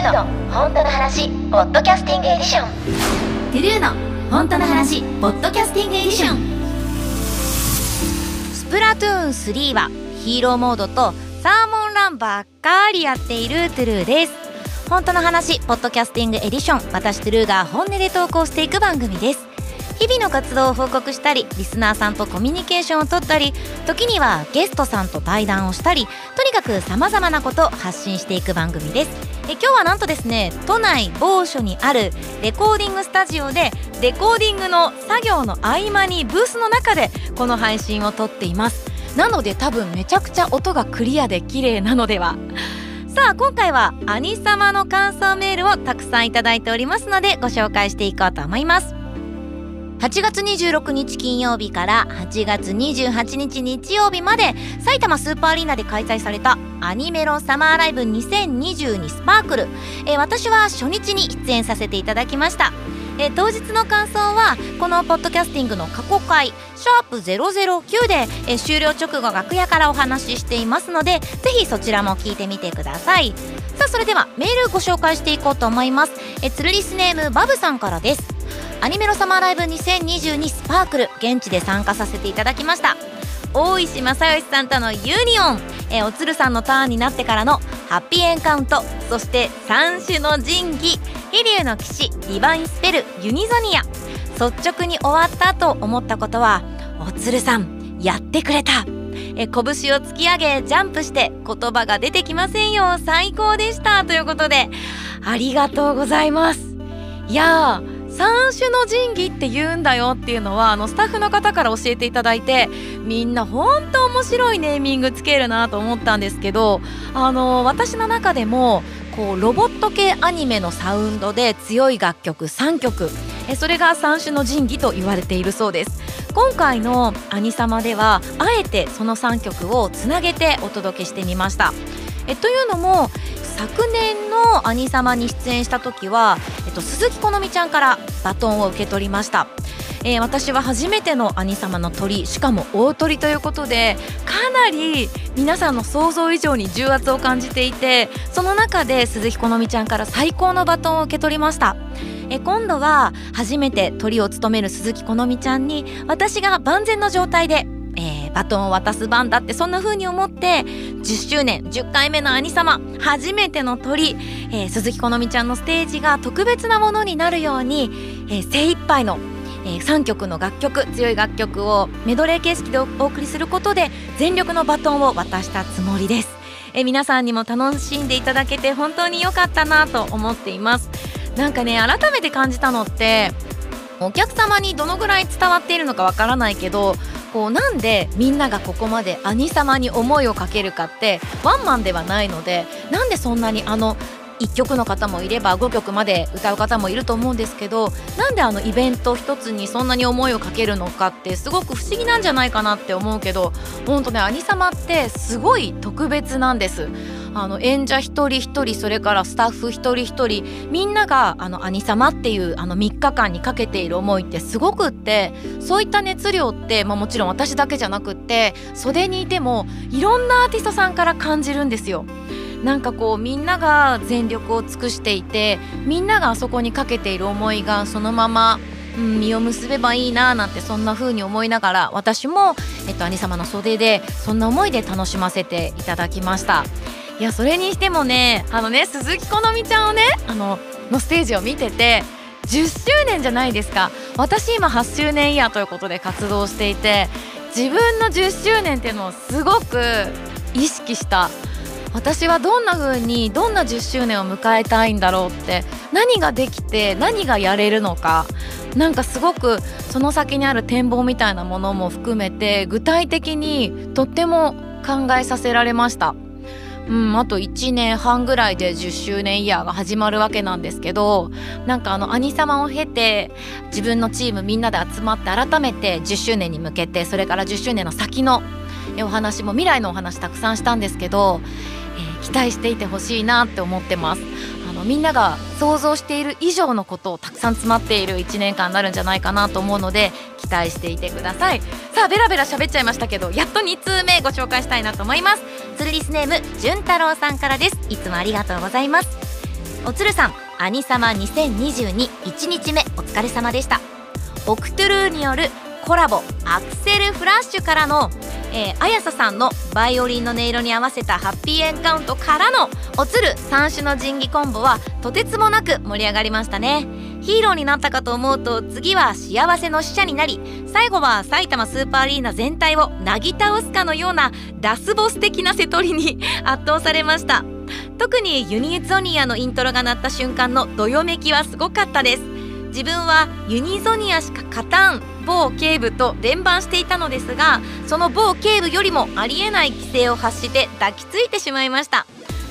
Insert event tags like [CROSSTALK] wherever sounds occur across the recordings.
TRUE の本当の話ポッドキャスティングエディション。 TRUE の本当の話ポッドキャスティングエディション。スプラトゥーン3はヒーローモードとサーモンランばっかりやっている TRUE です。本当の話ポッドキャスティングエディション。私 TRUE が本音で投稿していく番組です。日々の活動を報告したりリスナーさんとコミュニケーションをとったり時にはゲストさんと対談をしたりとにかくさまざまなことを発信していく番組ですえ今日はなんとですね都内某所にあるレコーディングスタジオでレコーディングの作業の合間にブースの中でこの配信を撮っています。なので多分めちゃくちゃ音がクリアで綺麗なのでは。[LAUGHS] さあ今回は兄様の感想メールをたくさんいただいておりますのでご紹介していこうと思います。8月26日金曜日から8月28日日曜日まで埼玉スーパーアリーナで開催されたアニメロサマーライブ2022スパークル、えー、私は初日に出演させていただきました。えー、当日の感想はこのポッドキャスティングの過去回シャープ009で、えー、終了直後楽屋からお話ししていますのでぜひそちらも聞いてみてください。さあそれではメールご紹介していこうと思います。えー、ツルリスネームバブさんからです。アニメロサマーライブ2022スパークル現地で参加させていただきました。大石正義さんとのユニオン。えおつるさんのターンになってからのハッピーエンカウントそして三種の神器飛竜の騎士ディバインスペルユニゾニア。率直に終わったと思ったことはおつるさんやってくれた。え拳を突き上げジャンプして言葉が出てきませんよ最高でした。ということでありがとうございます。いやー三種の神器って言うんだよっていうのはあのスタッフの方から教えていただいてみんな本当面白いネーミングつけるなと思ったんですけどあの私の中でもこうロボット系アニメのサウンドで強い楽曲3曲。えそれが三種の神器と言われているそうです。今回の「アニサマ」ではあえてその3曲をつなげてお届けしてみました。えというのも昨年の「兄様」に出演した時は、えっと、鈴木好美ちゃんからバトンを受け取りました。えー、私は初めての兄様の鳥しかも大鳥ということでかなり皆さんの想像以上に重圧を感じていてその中で鈴木好美ちゃんから最高のバトンを受け取りましたえ今度は初めて鳥を務める鈴木好美ちゃんに私が万全の状態でー、バトンを渡す番だってそんな風に思って10周年10回目の兄様初めての鳥、えー、鈴木好美ちゃんのステージが特別なものになるように、えー、精一杯のえー、3曲の楽曲強い楽曲をメドレー形式でお送りすることで全力のバトンを渡したつもりです、えー、皆さんにも楽しんでいただけて本当に良かったなと思っています。なんかね改めて感じたのってお客様にどのぐらい伝わっているのかわからないけどこうなんでみんながここまで兄様に思いをかけるかってワンマンではないのでなんでそんなにあの1曲の方もいれば5曲まで歌う方もいると思うんですけどなんであのイベント一つにそんなに思いをかけるのかってすごく不思議なんじゃないかなって思うけど本当ね兄様ってすごい特別なんです。あの演者一人一人それからスタッフ一人一人みんながあの兄様っていうあの3日間にかけている思いってすごくってそういった熱量って、まあ、もちろん私だけじゃなくって袖にいてもいろんなアーティストさんから感じるんですよ。なんかこうみんなが全力を尽くしていてみんながあそこにかけている思いがそのまま、うん、実を結べばいいななんてそんな風に思いながら私も、えっと、兄様の袖でそんな思いで楽しませていただきました。いやそれにしてもねあのね鈴木好美ちゃんをねあののステージを見てて10周年じゃないですか私今8周年イヤーということで活動していて自分の10周年っていうのをすごく意識した私はどんな風にどんな10周年を迎えたいんだろうって何ができて何がやれるのかなんかすごくその先にある展望みたいなものも含めて具体的にとっても考えさせられました。うん、あと1年半ぐらいで10周年イヤーが始まるわけなんですけどなんかあの兄様を経て自分のチームみんなで集まって改めて10周年に向けてそれから10周年の先のお話も未来のお話たくさんしたんですけど、えー、期待していてほしいなって思ってます。あのみんなが想像している以上のことをたくさん詰まっている1年間になるんじゃないかなと思うので期待していてくださいさあベラベラ喋っちゃいましたけどやっと2通目ご紹介したいなと思いますつるリスネームじゅん太郎さんからです。いつもありがとうございます。おつるさんアニサマ20221日目お疲れ様でした。オクトゥルーによるコラボアクセルフラッシュからのえー、綾瀬さんのバイオリンの音色に合わせたハッピーエンカウントからのおつる三種の神器コンボはとてつもなく盛り上がりましたね。ヒーローになったかと思うと次は幸せの使者になり最後は埼玉スーパーアリーナ全体をなぎ倒すかのようなラスボス的な瀬戸りに [LAUGHS] 圧倒されました。特にユニゾニアのイントロが鳴った瞬間のどよめきはすごかったです。自分はユニゾニアしか勝たん某警部と連番していたのですがその某警部よりもありえない規制を発して抱きついてしまいました。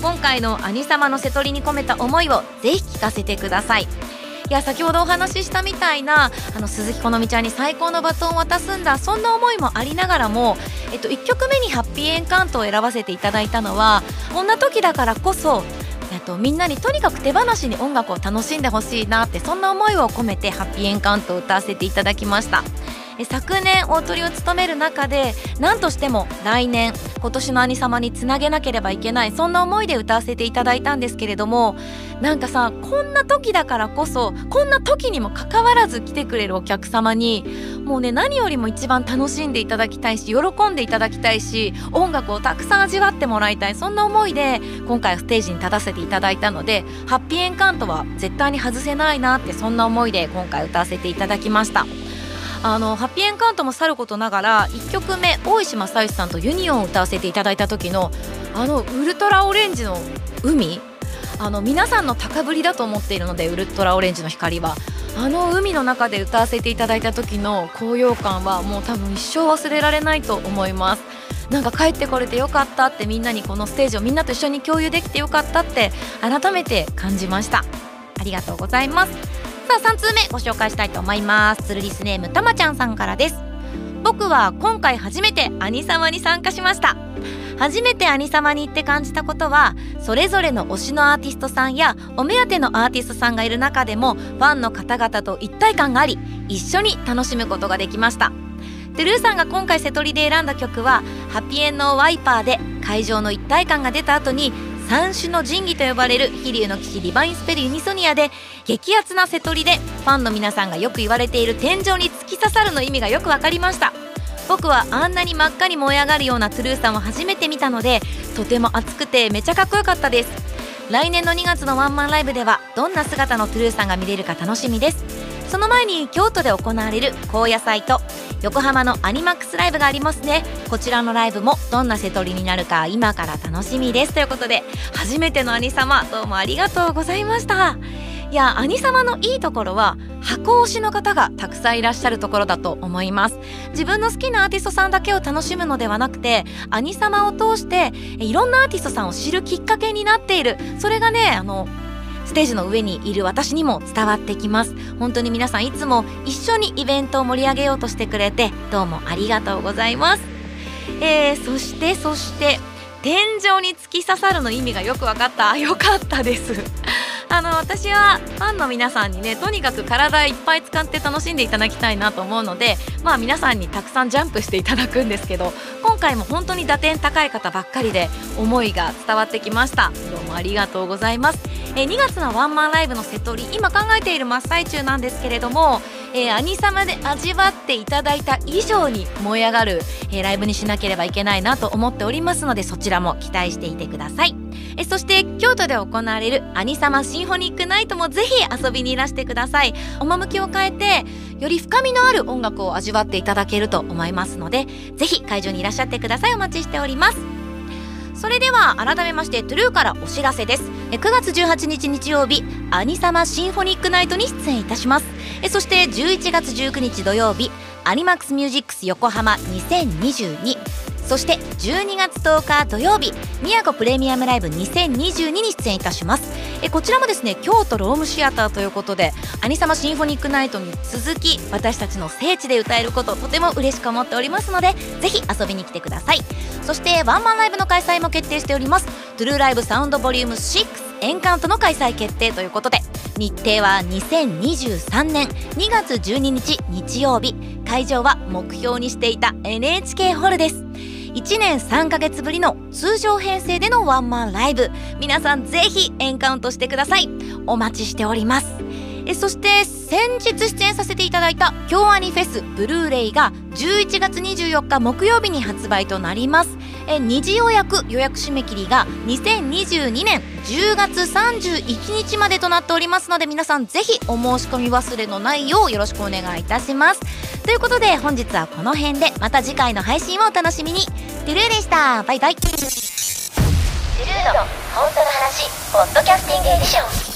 今回の兄様の瀬戸りに込めた思いをぜひ聞かせてください。いや先ほどお話ししたみたいなあの鈴木好美ちゃんに最高のバトンを渡すんだそんな思いもありながらも、えっと、1曲目にハッピーエンカウントを選ばせていただいたのはこんな時だからこそえっと、みんなにとにかく手放しに音楽を楽しんでほしいなってそんな思いを込めてハッピーエンカウントを歌わせていただきました。昨年大トリを務める中で何としても来年今年の兄様につなげなければいけないそんな思いで歌わせていただいたんですけれどもなんかさこんな時だからこそこんな時にもかかわらず来てくれるお客様にもうね何よりも一番楽しんでいただきたいし喜んでいただきたいし音楽をたくさん味わってもらいたいそんな思いで今回ステージに立たせていただいたのでハッピーエンカントは絶対に外せないなってそんな思いで今回歌わせていただきました。あのハッピーエンカウントもさることながら1曲目大石正義さんとユニオンを歌わせていただいた時のあのウルトラオレンジの海。あの皆さんの高ぶりだと思っているのでウルトラオレンジの光は。あの海の中で歌わせていただいた時の高揚感はもう多分一生忘れられないと思います。なんか帰ってこれてよかったってみんなにこのステージをみんなと一緒に共有できてよかったって改めて感じました。ありがとうございます。さあ3通目ご紹介したいと思います。ツルリスネームたまちゃんさんからです。僕は今回初めて兄様に参加しました。初めて兄様に行って感じたことはそれぞれの推しのアーティストさんやお目当てのアーティストさんがいる中でもファンの方々と一体感があり一緒に楽しむことができました。トゥルーさんが今回瀬戸りで選んだ曲はハッピーエンドワイパーで会場の一体感が出た後に三種の神器と呼ばれる飛竜の騎士リバインスペルユニソニアで激アツな瀬戸りでファンの皆さんがよく言われている天井に突き刺さるの意味がよく分かりました。僕はあんなに真っ赤に燃え上がるようなトゥルーさんを初めて見たのでとても熱くてめちゃかっこよかったです。来年の2月のワンマンライブではどんな姿のトゥルーさんが見れるか楽しみです。その前に京都で行われる高野祭と横浜のアニマックスライブがありますね。こちらのライブもどんな瀬戸りになるか今から楽しみです。ということで初めての兄様どうもありがとうございました。いや兄様のいいところは箱推しの方がたくさんいらっしゃるところだと思います。自分の好きなアーティストさんだけを楽しむのではなくて兄様を通していろんなアーティストさんを知るきっかけになっている。それがねあのステージの上にいる私にも伝わってきます。本当に皆さんいつも一緒にイベントを盛り上げようとしてくれてどうもありがとうございます、えー、そしてそして天井に突き刺さるの意味がよく分かった。[LAUGHS] よかったです。[LAUGHS] あの私はファンの皆さんにねとにかく体いっぱい使って楽しんでいただきたいなと思うのでまあ皆さんにたくさんジャンプしていただくんですけど今回も本当に打点高い方ばっかりで思いが伝わってきました。どうもありがとうございます。え2月のワンマンライブの瀬戸り今考えている真っ最中なんですけれどもえー、アニサで味わっていただいた以上に燃え上がる、えー、ライブにしなければいけないなと思っておりますのでそちらも期待していてください。えそして京都で行われるアニサマシンフォニックナイトもぜひ遊びにいらしてください。趣を変えてより深みのある音楽を味わっていただけると思いますのでぜひ会場にいらっしゃってください。お待ちしております。それでは改めまして TRUE からお知らせです。9月18日日曜日アニサマシンフォニックナイトに出演いたします。そして11月19日土曜日 ANIMAX MUSIX 横浜2022そして12月10日土曜日京プレミアムライブ2022に出演いたします。えこちらもですね京都ロームシアターということでアニサマシンフォニックナイトに続き私たちの聖地で歌えることとても嬉しく思っておりますのでぜひ遊びに来てください。そしてワンマンライブの開催も決定しております。トゥルーライブサウンドボリューム6エンカウントの開催決定ということで日程は2023年2月12日日曜日。会場は目標にしていた NHK ホールです。1年3ヶ月ぶりの通常編成でのワンマンライブ。皆さんぜひエンカウントしてください。お待ちしております。えそして先日出演させていただいた「京アニフェスブルーレイ」が11月24日木曜日に発売となります。え二次予約予約締め切りが2022年10月31日までとなっておりますので皆さんぜひお申し込み忘れのないようよろしくお願いいたします。ということで本日はこの辺でまた次回の配信をお楽しみに。トゥルーでした。バイバイ。トゥルーの本当の話ポッドキャスティングエディション。